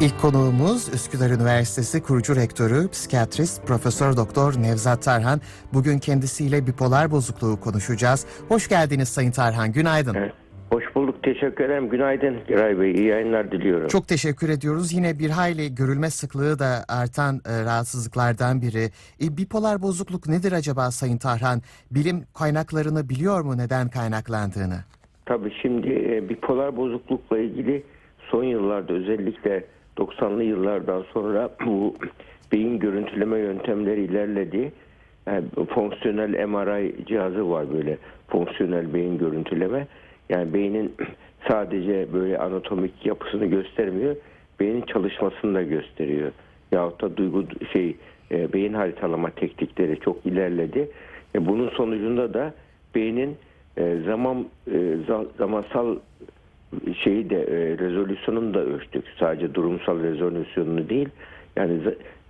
İlk konuğumuz Üsküdar Üniversitesi kurucu rektörü, psikiyatrist Profesör Doktor Nevzat Tarhan. Bugün kendisiyle bipolar bozukluğu konuşacağız. Hoş geldiniz Sayın Tarhan. Günaydın. Evet. Hoş bulduk. Teşekkür ederim. Günaydın Giray Bey. İyi yayınlar diliyorum. Çok teşekkür ediyoruz. Yine bir hayli görülme sıklığı da artan e, rahatsızlıklardan biri. E, bipolar bozukluk nedir acaba Sayın Tarhan? Bilim kaynaklarını biliyor mu neden kaynaklandığını? Tabii şimdi e, bipolar bozuklukla ilgili son yıllarda özellikle 90'lı yıllardan sonra bu beyin görüntüleme yöntemleri ilerledi. Yani fonksiyonel MRI cihazı var böyle fonksiyonel beyin görüntüleme. Yani beynin sadece böyle anatomik yapısını göstermiyor, beynin çalışmasını da gösteriyor. Yahut da duygu şey e, beyin haritalama teknikleri çok ilerledi. E, bunun sonucunda da beynin e, zaman e, zamansal şeyi de e, rezolüsyonunu da ölçtük. Sadece durumsal rezolüsyonunu değil. Yani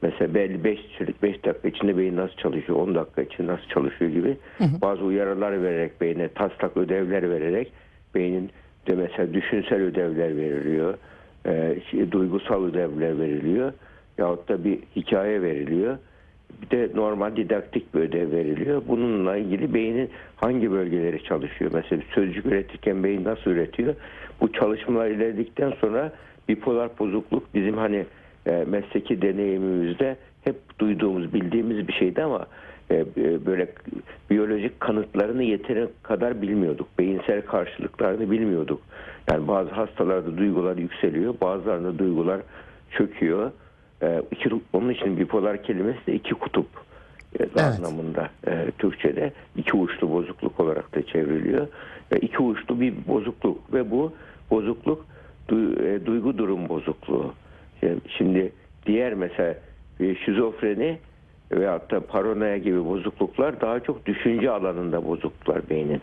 mesela belli 5 5 dakika içinde beyin nasıl çalışıyor, 10 dakika içinde nasıl çalışıyor gibi hı hı. bazı uyarılar vererek beyne taslak ödevler vererek beynin de mesela düşünsel ödevler veriliyor. E, duygusal ödevler veriliyor. Yahut da bir hikaye veriliyor. Bir de normal didaktik bir ödev veriliyor. Bununla ilgili beynin hangi bölgeleri çalışıyor? Mesela sözcük üretirken beyin nasıl üretiyor? Bu çalışmalar ilerledikten sonra bipolar bozukluk bizim hani e, mesleki deneyimimizde hep duyduğumuz, bildiğimiz bir şeydi ama e, e, böyle biyolojik kanıtlarını yeteri kadar bilmiyorduk. Beyinsel karşılıklarını bilmiyorduk. Yani bazı hastalarda duygular yükseliyor, bazılarında duygular çöküyor. E, iki, onun için bipolar kelimesi de iki kutup evet. anlamında e, Türkçe'de iki uçlu bozukluk olarak da çevriliyor. E, iki uçlu bir bozukluk ve bu bozukluk du, e, duygu durum bozukluğu. Şimdi diğer mesela e, şizofreni veyahut da paranoya gibi bozukluklar daha çok düşünce alanında bozukluklar beynin.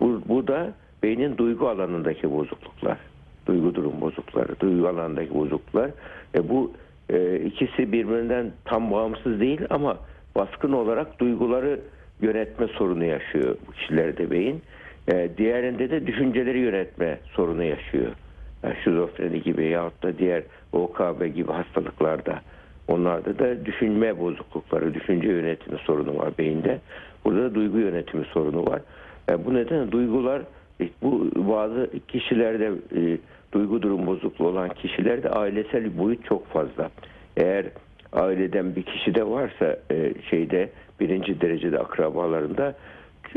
Bu, bu da beynin duygu alanındaki bozukluklar. Duygu durum bozuklukları, duygu alanındaki bozukluklar. E bu e, ikisi birbirinden tam bağımsız değil ama baskın olarak duyguları yönetme sorunu yaşıyor bu kişilerde beyin. E, diğerinde de düşünceleri yönetme sorunu yaşıyor. Yani şizofreni gibi yahut da diğer OKB gibi hastalıklarda. Onlarda da düşünme bozuklukları, düşünce yönetimi sorunu var beyinde. Burada da duygu yönetimi sorunu var. Yani bu nedenle duygular bu bazı kişilerde e, duygu durum bozukluğu olan kişilerde ailesel boyut çok fazla. Eğer aileden bir kişi de varsa e, şeyde birinci derecede akrabalarında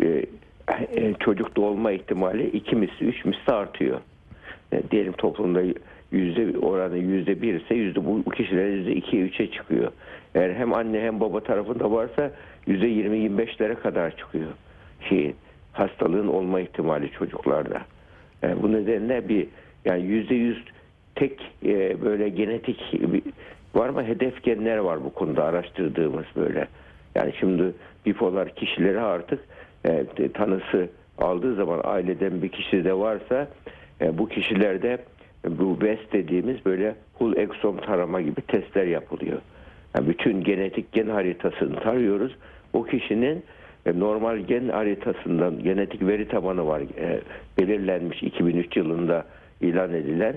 e, e, çocuk doğulma ihtimali iki misli, üç misli artıyor. Yani e, diyelim toplumda yüzde oranı yüzde bir ise yüzde bu kişiler yüzde ikiye üçe çıkıyor. Eğer hem anne hem baba tarafında varsa yüzde yirmi yirmi beşlere kadar çıkıyor. Şey, hastalığın olma ihtimali çocuklarda. Yani bu nedenle bir yani yüzde yüz tek e, böyle genetik var mı hedef genler var bu konuda araştırdığımız böyle. Yani şimdi bipolar kişileri artık e, tanısı aldığı zaman aileden bir kişi de varsa e, bu kişilerde bu BES dediğimiz böyle whole exom tarama gibi testler yapılıyor. Yani bütün genetik gen haritasını tarıyoruz. O kişinin e, normal gen haritasından genetik veri tabanı var. E, belirlenmiş 2003 yılında ilan edilen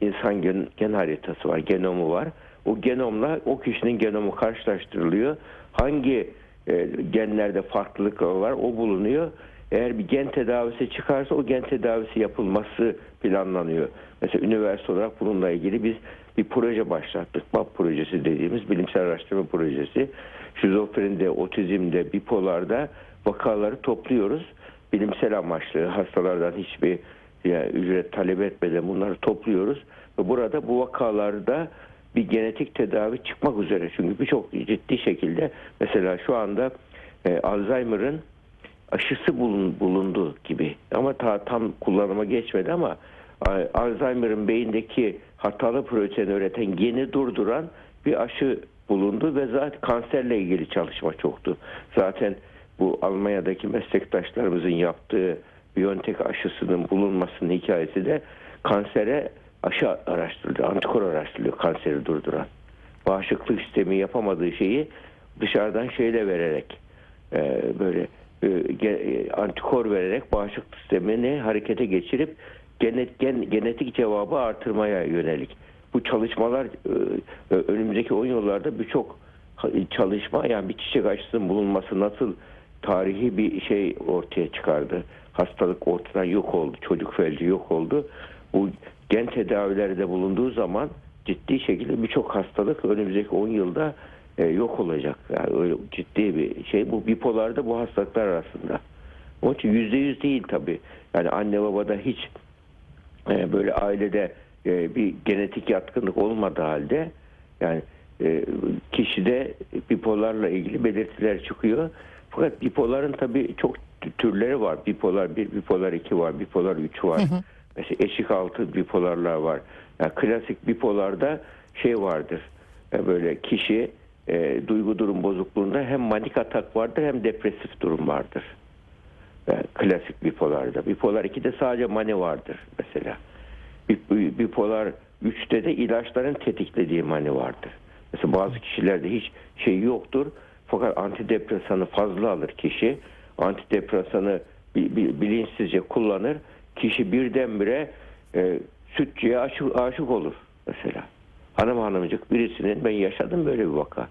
insan gen, gen haritası var, genomu var. O genomla o kişinin genomu karşılaştırılıyor. Hangi e, genlerde farklılık var o bulunuyor. Eğer bir gen tedavisi çıkarsa o gen tedavisi yapılması planlanıyor. Mesela üniversite olarak bununla ilgili biz bir proje başlattık. BAP projesi dediğimiz bilimsel araştırma projesi. Şizofrenide, otizmde, bipolarda vakaları topluyoruz. Bilimsel amaçlı hastalardan hiçbir yani ücret talep etmeden bunları topluyoruz. Ve burada bu vakalarda bir genetik tedavi çıkmak üzere. Çünkü birçok ciddi şekilde mesela şu anda e, Alzheimer'ın aşısı bulun, bulundu gibi. Ama ta, tam kullanıma geçmedi ama Alzheimer'ın beyindeki hatalı protein üreten geni durduran bir aşı bulundu ve zaten kanserle ilgili çalışma çoktu. Zaten bu Almanya'daki meslektaşlarımızın yaptığı Biontech aşısının bulunmasının hikayesi de kansere aşı araştırılıyor, antikor araştırılıyor kanseri durduran. Bağışıklık sistemi yapamadığı şeyi dışarıdan şeyle vererek e, böyle e, e, antikor vererek bağışıklık sistemini harekete geçirip genet, gen, genetik cevabı artırmaya yönelik. bu çalışmalar e, önümüzdeki 10 yıllarda birçok çalışma yani bir çiçek aşısının bulunması nasıl tarihi bir şey ortaya çıkardı. Hastalık ortadan yok oldu. Çocuk felci yok oldu. Bu gen tedavileri de bulunduğu zaman ciddi şekilde birçok hastalık önümüzdeki 10 yılda e, yok olacak. Yani öyle ciddi bir şey. Bu bipolarda bu hastalıklar arasında. Onun için yüzde yüz değil tabii. Yani anne babada hiç e, böyle ailede e, bir genetik yatkınlık olmadığı halde yani e, kişide bipolarla ilgili belirtiler çıkıyor. Fakat bipoların tabii çok türleri var. Bipolar 1, bipolar 2 var, bipolar 3 var. Hı hı. Mesela eşik altı bipolarlar var. Yani klasik bipolarda şey vardır. Yani böyle kişi e, duygu durum bozukluğunda hem manik atak vardır hem depresif durum vardır. Yani klasik bipolarda. Bipolar 2'de sadece mani vardır mesela. Bipolar 3'te de ilaçların tetiklediği mani vardır. Mesela bazı kişilerde hiç şey yoktur. Fakat antidepresanı fazla alır kişi. Antidepresanı bilinçsizce kullanır. Kişi birdenbire e, sütçüye aşık, aşık olur mesela. Hanım hanımcık birisinin ben yaşadım böyle bir vaka.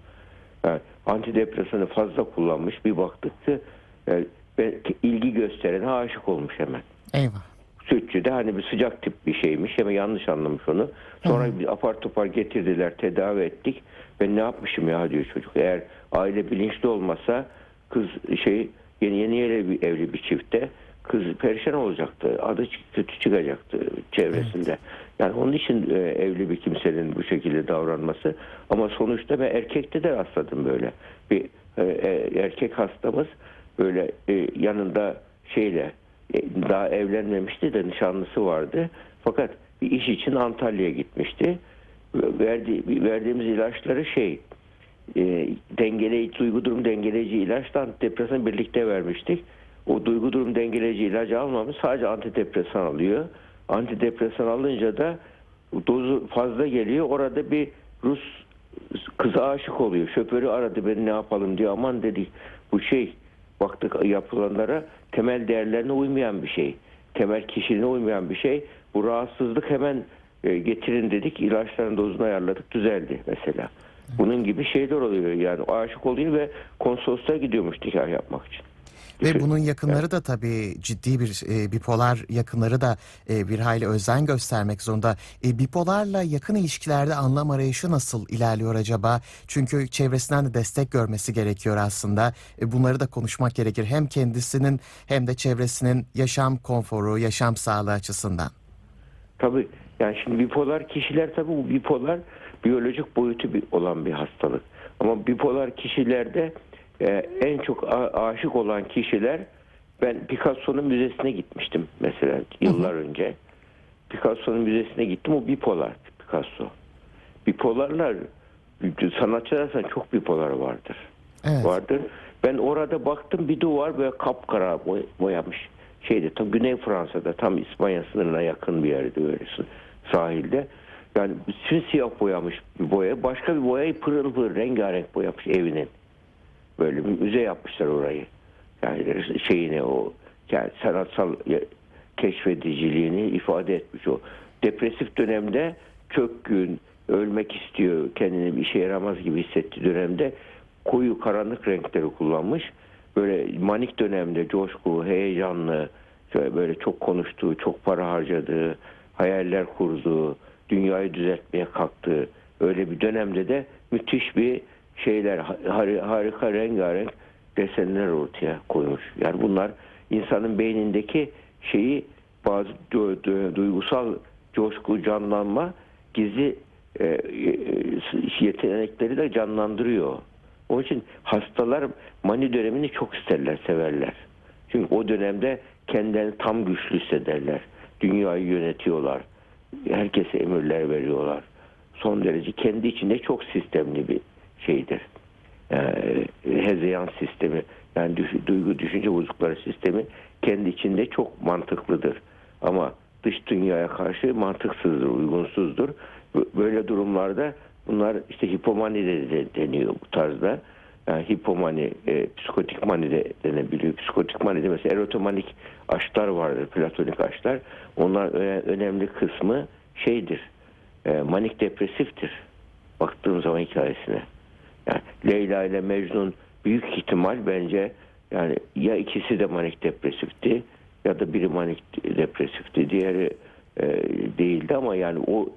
Yani antidepresanı fazla kullanmış bir baktık ki yani ilgi gösterene aşık olmuş hemen. Eyvah. Sütçü de hani bir sıcak tip bir şeymiş ama yanlış anlamış onu. Sonra bir apar topar getirdiler tedavi ettik. Ben ne yapmışım ya diyor çocuk. Eğer aile bilinçli olmasa kız şey yeni yeni evli bir, evli bir çifte kız perişan olacaktı. Adı kötü çıkacaktı çevresinde. Evet. Yani onun için e, evli bir kimsenin bu şekilde davranması. Ama sonuçta ben erkekte de rastladım böyle. Bir e, e erkek hastamız böyle e, yanında şeyle e, daha evlenmemişti de nişanlısı vardı. Fakat bir iş için Antalya'ya gitmişti. Verdi, verdiğimiz ilaçları şey e, dengeleyici, duygu durum dengeleyici ilaçla depresan birlikte vermiştik. O duygu durum dengeleyici ilacı almamış sadece antidepresan alıyor. Antidepresan alınca da dozu fazla geliyor. Orada bir Rus kıza aşık oluyor. Şoförü aradı beni ne yapalım diyor. Aman dedik bu şey baktık yapılanlara temel değerlerine uymayan bir şey. Temel kişiliğine uymayan bir şey. Bu rahatsızlık hemen e, getirin dedik. ilaçların dozunu ayarladık düzeldi mesela. Bunun gibi şeyler oluyor yani aşık oluyor ve konsolosluğa gidiyormuş nikah yapmak için. Ve bunun yakınları da tabii ciddi bir e, bipolar yakınları da e, bir hayli özen göstermek zorunda. E, bipolarla yakın ilişkilerde anlam arayışı nasıl ilerliyor acaba? Çünkü çevresinden de destek görmesi gerekiyor aslında. E, bunları da konuşmak gerekir. Hem kendisinin hem de çevresinin yaşam konforu, yaşam sağlığı açısından. Tabii yani şimdi bipolar kişiler tabii bu bipolar biyolojik boyutu olan bir hastalık. Ama bipolar kişilerde e, en çok aşık olan kişiler ben Picasso'nun müzesine gitmiştim mesela yıllar önce. Picasso'nun müzesine gittim o bipolar Picasso. Bipolarlar sanatçı arasında çok bipolar vardır. Evet. Vardır. Ben orada baktım bir duvar böyle kapkara boyamış. Şeyde tam Güney Fransa'da tam İspanya sınırına yakın bir yerde öyle sahilde. Yani siyah boyamış bir boya. Başka bir boyayı pırıl pırıl rengarenk boyamış evinin. Böyle bir müze yapmışlar orayı. Yani şeyini o yani sanatsal keşfediciliğini ifade etmiş o. Depresif dönemde çok gün ölmek istiyor, kendini bir işe yaramaz gibi hissettiği dönemde koyu karanlık renkleri kullanmış. Böyle manik dönemde coşku, heyecanlı, böyle çok konuştuğu, çok para harcadığı, hayaller kurduğu, dünyayı düzeltmeye kalktığı öyle bir dönemde de müthiş bir şeyler harika rengarenk desenler ortaya koymuş. Yani bunlar insanın beynindeki şeyi bazı duygusal coşku canlanma gizli e, e, yetenekleri de canlandırıyor. Onun için hastalar mani dönemini çok isterler, severler. Çünkü o dönemde kendilerini tam güçlü hissederler. Dünyayı yönetiyorlar. Herkese emirler veriyorlar. Son derece kendi içinde çok sistemli bir şeydir. Yani, e, hezeyan sistemi yani duygu düşünce bozuklukları sistemi kendi içinde çok mantıklıdır. Ama dış dünyaya karşı mantıksızdır, uygunsuzdur. Böyle durumlarda bunlar işte hipomani de deniyor bu tarzda. Yani hipomani, e, psikotik mani de denebiliyor. Psikotik mani de mesela erotomanik aşklar vardır, platonik aşklar. Onlar önemli kısmı şeydir. e, manik depresiftir. Baktığım zaman hikayesine. Yani Leyla ile Mecnun büyük ihtimal bence yani ya ikisi de manik depresifti ya da biri manik depresifti. Diğeri e, değildi ama yani o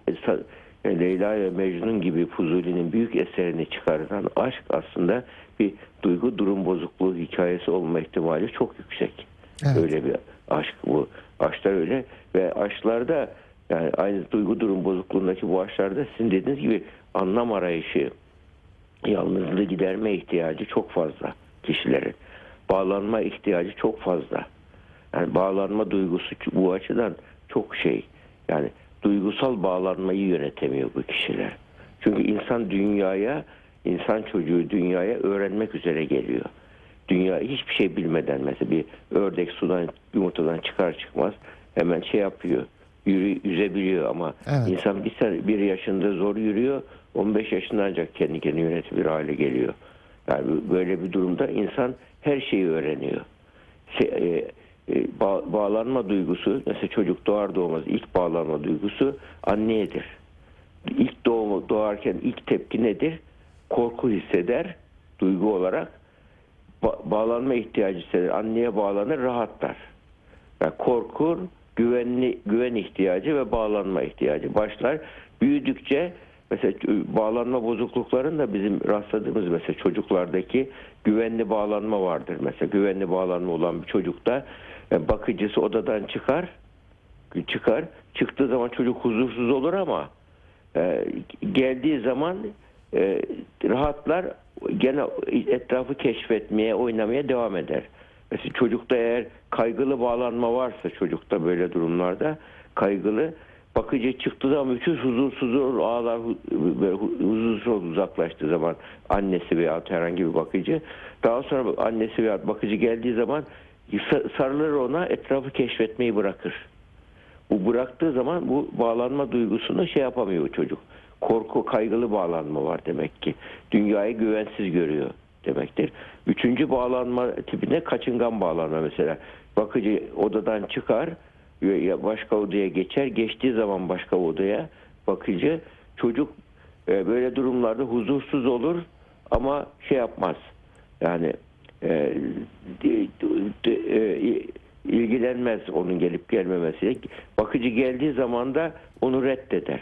yani Leyla ile Mecnun gibi Fuzuli'nin büyük eserini çıkartan aşk aslında bir duygu durum bozukluğu hikayesi olma ihtimali çok yüksek. Evet. Öyle bir aşk bu. Aşklar öyle ve aşklarda yani aynı duygu durum bozukluğundaki bu aşklarda sizin dediğiniz gibi anlam arayışı, yalnızlığı giderme ihtiyacı çok fazla kişilerin. Bağlanma ihtiyacı çok fazla. Yani bağlanma duygusu bu açıdan çok şey. Yani duygusal bağlanmayı yönetemiyor bu kişiler. Çünkü insan dünyaya, insan çocuğu dünyaya öğrenmek üzere geliyor. Dünya hiçbir şey bilmeden mesela bir ördek sudan yumurtadan çıkar çıkmaz hemen şey yapıyor. Yürü, yüzebiliyor ama Evet. insan bir, sene, bir yaşında zor yürüyor 15 yaşında ancak kendi kendini yönetebilir hale geliyor. Yani böyle bir durumda insan her şeyi öğreniyor. Şey, e, e, ba- bağlanma duygusu mesela çocuk doğar doğmaz ilk bağlanma duygusu anneyedir. İlk doğumu doğarken ilk tepki nedir? Korku hisseder duygu olarak. Ba- bağlanma ihtiyacı hisseder. Anneye bağlanır rahatlar. Yani korkur, güvenli güven ihtiyacı ve bağlanma ihtiyacı başlar. Büyüdükçe mesela ç- bağlanma bozukluklarında bizim rastladığımız mesela çocuklardaki güvenli bağlanma vardır. Mesela güvenli bağlanma olan bir çocukta e, bakıcısı odadan çıkar, çıkar. Çıktığı zaman çocuk huzursuz olur ama e, geldiği zaman e, rahatlar gene etrafı keşfetmeye, oynamaya devam eder. Mesela çocukta eğer kaygılı bağlanma varsa çocukta böyle durumlarda kaygılı bakıcı çıktığı zaman müthiş huzursuz olur, ağlar huzursuz olur uzaklaştığı zaman annesi veya herhangi bir bakıcı. Daha sonra annesi veya bakıcı geldiği zaman sa- sarılır ona etrafı keşfetmeyi bırakır. Bu bıraktığı zaman bu bağlanma duygusunu şey yapamıyor çocuk. Korku, kaygılı bağlanma var demek ki. Dünyayı güvensiz görüyor demektir. Üçüncü bağlanma tipine kaçıngan bağlanma mesela. Bakıcı odadan çıkar, başka odaya geçer. Geçtiği zaman başka odaya bakıcı çocuk e, böyle durumlarda huzursuz olur ama şey yapmaz. Yani e, e, ilgilenmez onun gelip gelmemesiyle. Bakıcı geldiği zaman da onu reddeder.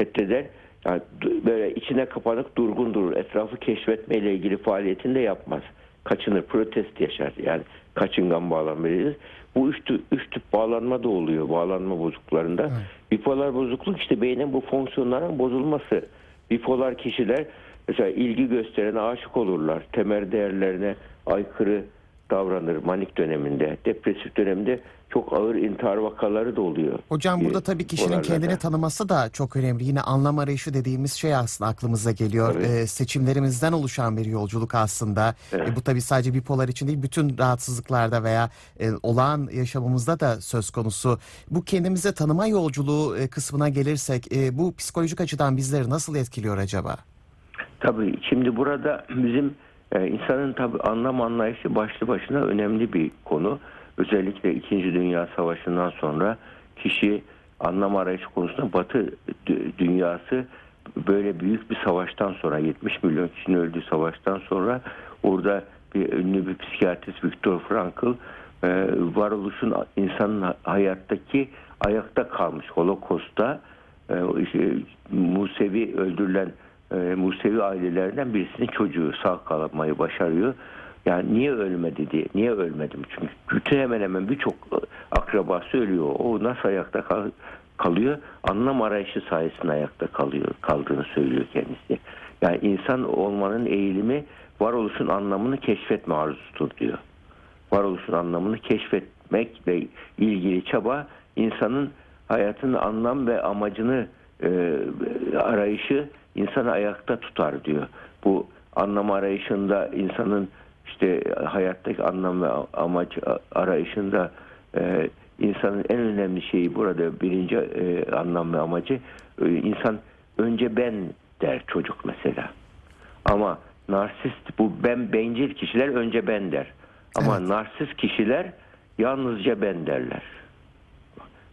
Reddeder. Yani böyle içine kapanık durgun durur. Etrafı keşfetmeyle ilgili faaliyetini de yapmaz. Kaçınır, protest yaşar. Yani kaçıngan bağlanma deriz. Bu üç, tü- üç tip bağlanma da oluyor bağlanma bozukluklarında. Bipolar bozukluk işte beynin bu fonksiyonların bozulması. Bipolar kişiler mesela ilgi gösteren aşık olurlar. Temel değerlerine aykırı davranır manik döneminde. Depresif dönemde çok ağır intihar vakaları da oluyor. Hocam burada Ee, tabii kişinin bipolarlarda. kendini tanıması da çok önemli. Yine anlam arayışı dediğimiz şey aslında aklımıza geliyor. Tabii. Ee, seçimlerimizden oluşan bir yolculuk aslında. Evet. E, bu tabii sadece bipolar için değil, bütün rahatsızlıklarda veya e, olağan yaşamımızda da söz konusu. Bu kendimize tanıma yolculuğu e, kısmına gelirsek, e, bu psikolojik açıdan bizleri nasıl etkiliyor acaba? Tabii şimdi burada bizim e, insanın tabii anlam anlayışı başlı başına önemli bir konu. Özellikle 2. Dünya Savaşı'ndan sonra kişi anlam arayışı konusunda Batı dü- dünyası böyle büyük bir savaştan sonra 70 milyon kişinin öldüğü savaştan sonra orada bir ünlü bir psikiyatrist Viktor Frankl e, varoluşun insanın hayattaki ayakta kalmış Holokost'ta e, Musevi öldürülen e, Musevi ailelerinden birisinin çocuğu sağ kalmayı başarıyor. Yani niye ölmedi diye. Niye ölmedim? Çünkü bütün hemen hemen birçok e, akrabası ölüyor. O nasıl ayakta kal- kalıyor? Anlam arayışı sayesinde ayakta kalıyor kaldığını söylüyor kendisi. Yani insan olmanın eğilimi varoluşun anlamını keşfetme arzusudur diyor varoluşun anlamını keşfetmekle ilgili çaba insanın hayatın anlam ve amacını e, arayışı insanı ayakta tutar diyor. Bu anlam arayışında insanın işte hayattaki anlam ve amaç arayışında e, insanın en önemli şeyi burada birinci e, anlam ve amacı e, insan önce ben der çocuk mesela. Ama narsist bu ben bencil kişiler önce ben der. Ama Evet. narsist kişiler yalnızca ben derler.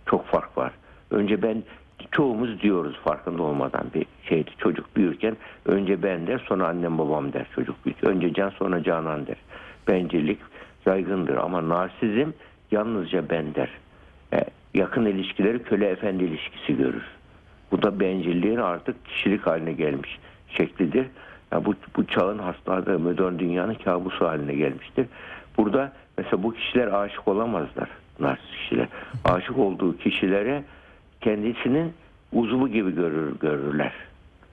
Çok fark var. Önce ben çoğumuz diyoruz farkında olmadan bir şeydi. Çocuk büyürken önce ben der sonra annem babam der çocuk büyür. Önce can sonra canan der. Bencillik yaygındır ama narsizm yalnızca ben der. E, yakın ilişkileri köle efendi ilişkisi görür. Bu da bencilliğin artık kişilik haline gelmiş şeklidir. Ya bu, bu çağın hastalığı modern dünyanın kabusu haline gelmiştir. Burada mesela bu kişiler aşık olamazlar. Narsist kişiler. Aşık olduğu kişilere kendisinin uzvu gibi görür, görürler.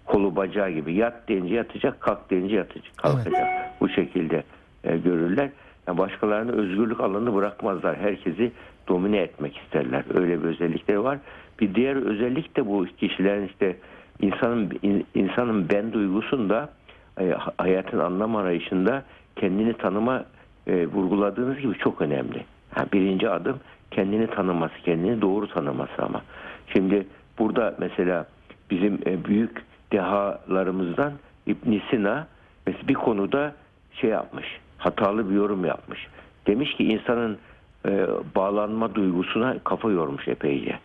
Kolu bacağı gibi. Yat deyince yatacak, kalk deyince yatacak, kalkacak. Bu şekilde e, görürler. Yani başkalarına özgürlük alanı bırakmazlar. Herkesi domine etmek isterler. Öyle bir özellikleri var. Bir diğer özellik de bu kişilerin işte insanın in- insanın ben duygusunda e, hayatın anlam arayışında kendini tanıma e, vurguladığınız gibi çok önemli. Ha, birinci adım kendini tanıması, kendini doğru tanıması ama. Şimdi burada mesela bizim e, büyük dehalarımızdan İbn Sina mesela bir konuda şey yapmış, hatalı bir yorum yapmış. Demiş ki insanın e, bağlanma duygusuna kafa yormuş epeyce.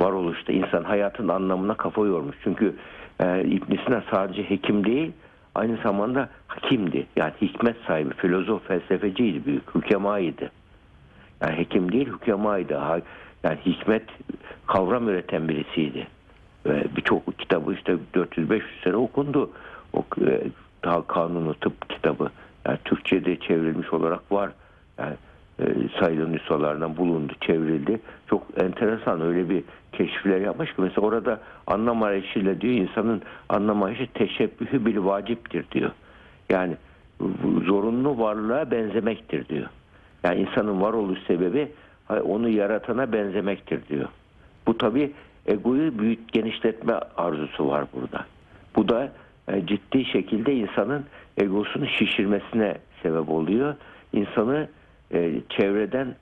Varoluşta insan hayatın anlamına kafa yormuş. Çünkü e, İbn Sina sadece hekim değil, aynı zamanda hakimdi. Yani hikmet sahibi, filozof, felsefeciydi büyük, hükemaydı. Yani hekim değil, hükemaydı. Yani hikmet kavram üreten birisiydi. Ve birçok kitabı işte 400-500 sene okundu. O e, daha kanunu tıp kitabı. Yani Türkçe'de çevrilmiş olarak var. Yani e, sayılı bulundu, çevrildi. Çok enteresan öyle bir keşifler yapmış ki mesela orada anlam arayışıyla diyor insanın anlam arayışı teşebbühü bil vaciptir diyor. Yani zorunlu varlığa benzemektir diyor. Yani insanın varoluş sebebi onu yaratana benzemektir diyor. Bu tabi egoyu büyük genişletme arzusu var burada. Bu da e, ciddi şekilde insanın egosunu şişirmesine sebep oluyor. İnsanı e, çevreden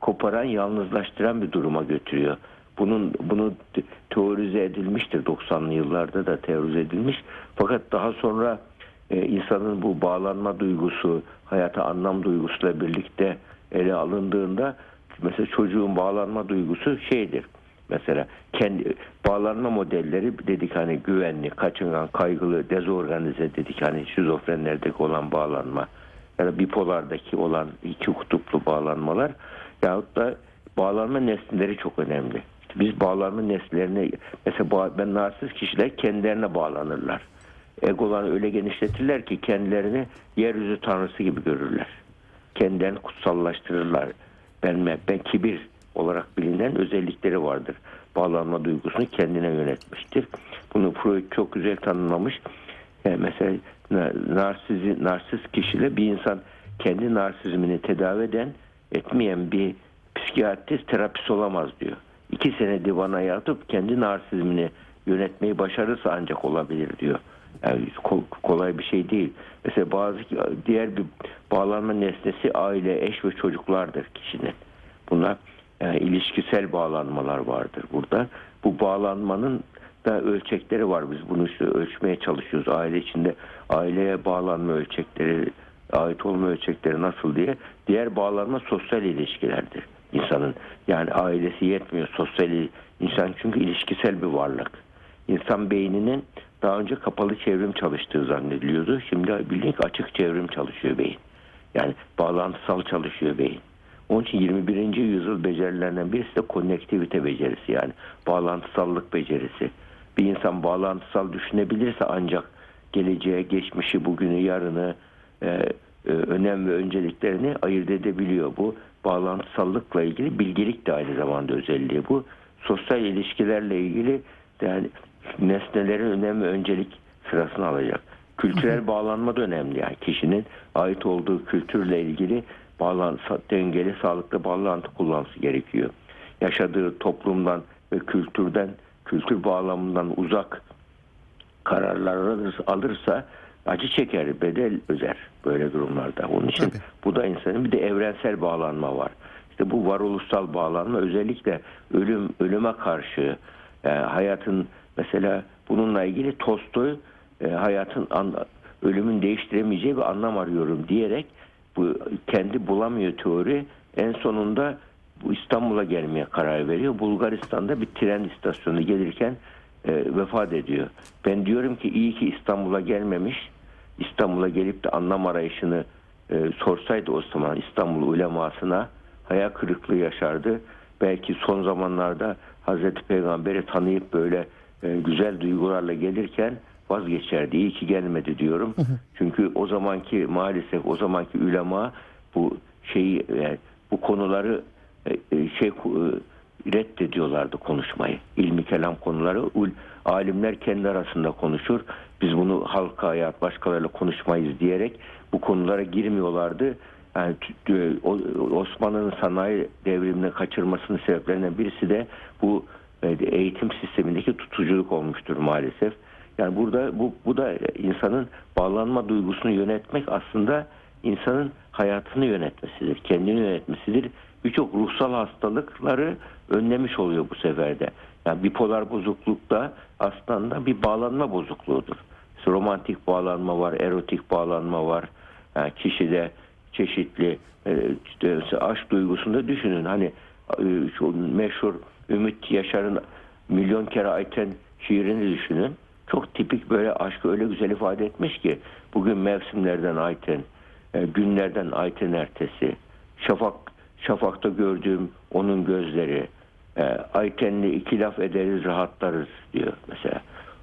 koparan, yalnızlaştıran bir duruma götürüyor. Bunun bunu te- teorize edilmiştir 90'lı yıllarda da teorize edilmiş. Fakat daha sonra e, insanın bu bağlanma duygusu, hayata anlam duygusuyla birlikte ele alındığında mesela çocuğun bağlanma duygusu şeydir. Mesela kendi bağlanma modelleri dedik hani güvenli, kaçıngan, kaygılı, dezorganize dedik hani şizofrenlerdeki olan bağlanma ya da bipolardaki olan iki kutuplu bağlanmalar yahut da bağlanma nesneleri çok önemli. Biz bağlanma nesnelerine mesela ben narsist kişiler kendilerine bağlanırlar. Egolarını öyle genişletirler ki kendilerini yeryüzü tanrısı gibi görürler. Kendilerini kutsallaştırırlar. Ben, ben kibir olarak bilinen özellikleri vardır. Bağlanma duygusunu kendine yönetmiştir. Bunu Freud çok güzel tanımlamış. Yani mesela na- narsizi, narsist kişiyle bir insan kendi narsizmini tedavi eden etmeyen bir psikiyatrist terapist olamaz diyor. İki sene divana yatıp kendi narsizmini yönetmeyi başarırsa ancak olabilir diyor. Yani ko- kolay bir şey değil. Mesela bazı diğer bir bağlanma nesnesi aile, eş ve çocuklardır kişinin. Bunlar yani ilişkisel bağlanmalar vardır burada. Bu bağlanmanın da ölçekleri var. Biz bunu işte ölçmeye çalışıyoruz. Aile içinde aileye bağlanma ölçekleri, ait olma ölçekleri nasıl diye. Diğer bağlanma sosyal ilişkilerdir insanın. Yani ailesi yetmiyor sosyal insan çünkü ilişkisel bir varlık. İnsan beyninin daha önce kapalı çevrim çalıştığı zannediliyordu. Şimdi bildiğin açık çevrim çalışıyor beyin. Yani bağlantısal çalışıyor beyin. Onun için 21. yüzyıl becerilerinden birisi de konnektivite becerisi yani bağlantısallık becerisi. Bir insan bağlantısal düşünebilirse ancak geleceğe, geçmişi, bugünü, yarını, e, e, önem ve önceliklerini ayırt edebiliyor. Bu bağlantısallıkla ilgili bilgelik de aynı zamanda özelliği bu. Sosyal ilişkilerle ilgili yani nesnelerin önem ve öncelik sırasını alacak. Kültürel bağlanma da önemli yani kişinin ait olduğu kültürle ilgili bağlantı, dengeli, sağlıklı bağlantı kullanması gerekiyor. Yaşadığı toplumdan ve kültürden, kültür bağlamından uzak kararlar alırsa, acı çeker, bedel öder böyle durumlarda. Onun için Tabii. bu da insanın bir de evrensel bağlanma var. İşte bu varoluşsal bağlanma özellikle ölüm ölüme karşı e, hayatın mesela bununla ilgili Tolstoy e, hayatın an, ölümün değiştiremeyeceği bir anlam arıyorum diyerek bu kendi bulamıyor teori en sonunda bu İstanbul'a gelmeye karar veriyor. Bulgaristan'da bir tren istasyonu gelirken e, vefat ediyor. Ben diyorum ki iyi ki İstanbul'a gelmemiş. İstanbul'a gelip de anlam arayışını e, sorsaydı o zaman İstanbul ulemasına hayal kırıklığı yaşardı. Belki son zamanlarda Hazreti Peygamber'i tanıyıp böyle güzel duygularla gelirken vazgeçerdi. İyi ki gelmedi diyorum. Çünkü o zamanki maalesef o zamanki ulema bu şeyi e, bu konuları e, e, şey e, reddediyorlardı konuşmayı. İlmi kelam konuları ul, alimler kendi arasında konuşur. Biz bunu halka hayat başkalarıyla konuşmayız diyerek bu konulara girmiyorlardı. Yani Osmanlı'nın sanayi devrimini kaçırmasının sebeplerinden birisi de bu e, eğitim sistemindeki tutuculuk olmuştur maalesef. Yani burada bu, bu da insanın bağlanma duygusunu yönetmek aslında insanın hayatını yönetmesidir, kendini yönetmesidir. Birçok ruhsal hastalıkları önlemiş oluyor bu seferde. Yani bipolar bozukluk da aslında bir bağlanma bozukluğudur. İşte romantik bağlanma var, erotik bağlanma var. Yani kişide çeşitli e, işte aşk duygusunda düşünün. Hani e, şu meşhur Ümit Yaşar'ın milyon kere Ayten şiirini düşünün. Çok tipik böyle aşkı öyle güzel ifade etmiş ki bugün mevsimlerden Ayten, e, günlerden Ayten ertesi, şafak şafakta gördüğüm onun gözleri, e, Ayten'le iki laf ederiz rahatlarız diyor mesela.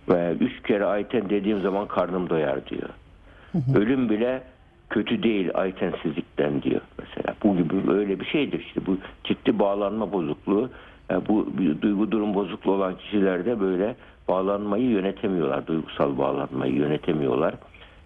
Ve üç kere Ayten dediğim zaman karnım doyar diyor. Ölüm bile kötü değil Aytensizlikten diyor mesela. Bu gibi öyle bir şeydir işte bu ciddi bağlanma bozukluğu. Yani bu duygu durum bozukluğu olan kişilerde böyle bağlanmayı yönetemiyorlar. Duygusal bağlanmayı yönetemiyorlar.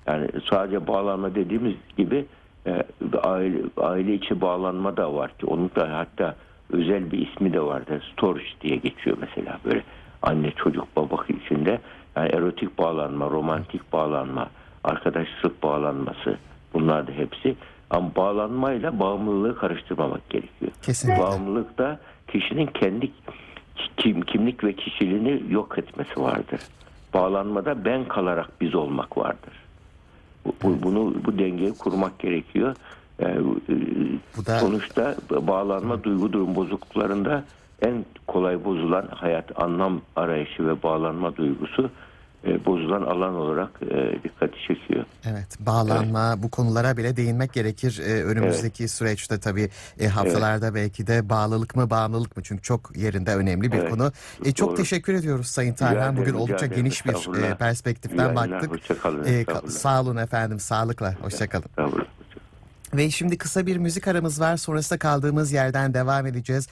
Yani sadece bağlanma dediğimiz gibi e, aile, aile içi bağlanma da var ki onun da hatta özel bir ismi de vardır. Storage diye geçiyor mesela böyle anne çocuk baba içinde yani erotik bağlanma, romantik bağlanma, arkadaşlık bağlanması bunlar da hepsi ama bağlanmayla bağımlılığı karıştırmamak gerekiyor. Kesinlikle. Bağımlılık da kişinin kendi kim, kimlik ve kişiliğini yok etmesi vardır. Bağlanmada ben kalarak biz olmak vardır. Bu, bu- bunu bu dengeyi kurmak gerekiyor. Ee, e, Bu da- sonuçta bağlanma duygu durum bozukluklarında en kolay bozulan hayat anlam arayışı ve bağlanma duygusu e, bozulan alan olarak e, dikkati çekiyor. Evet, bağlanma bu konulara bile değinmek gerekir. Ee, önümüzdeki süreçte tabii e, haftalarda belki de bağlılık mı bağımlılık mı? Çünkü çok yerinde önemli bir Evet, konu. E, çok doğru. teşekkür ediyoruz Sayın Tarhan. Bugün oldukça geniş bir e, perspektiften baktık. E, sağ olun efendim, sağlıkla. Hoşçakalın. Ve şimdi kısa bir müzik aramız var. Sonrasında kaldığımız yerden devam edeceğiz.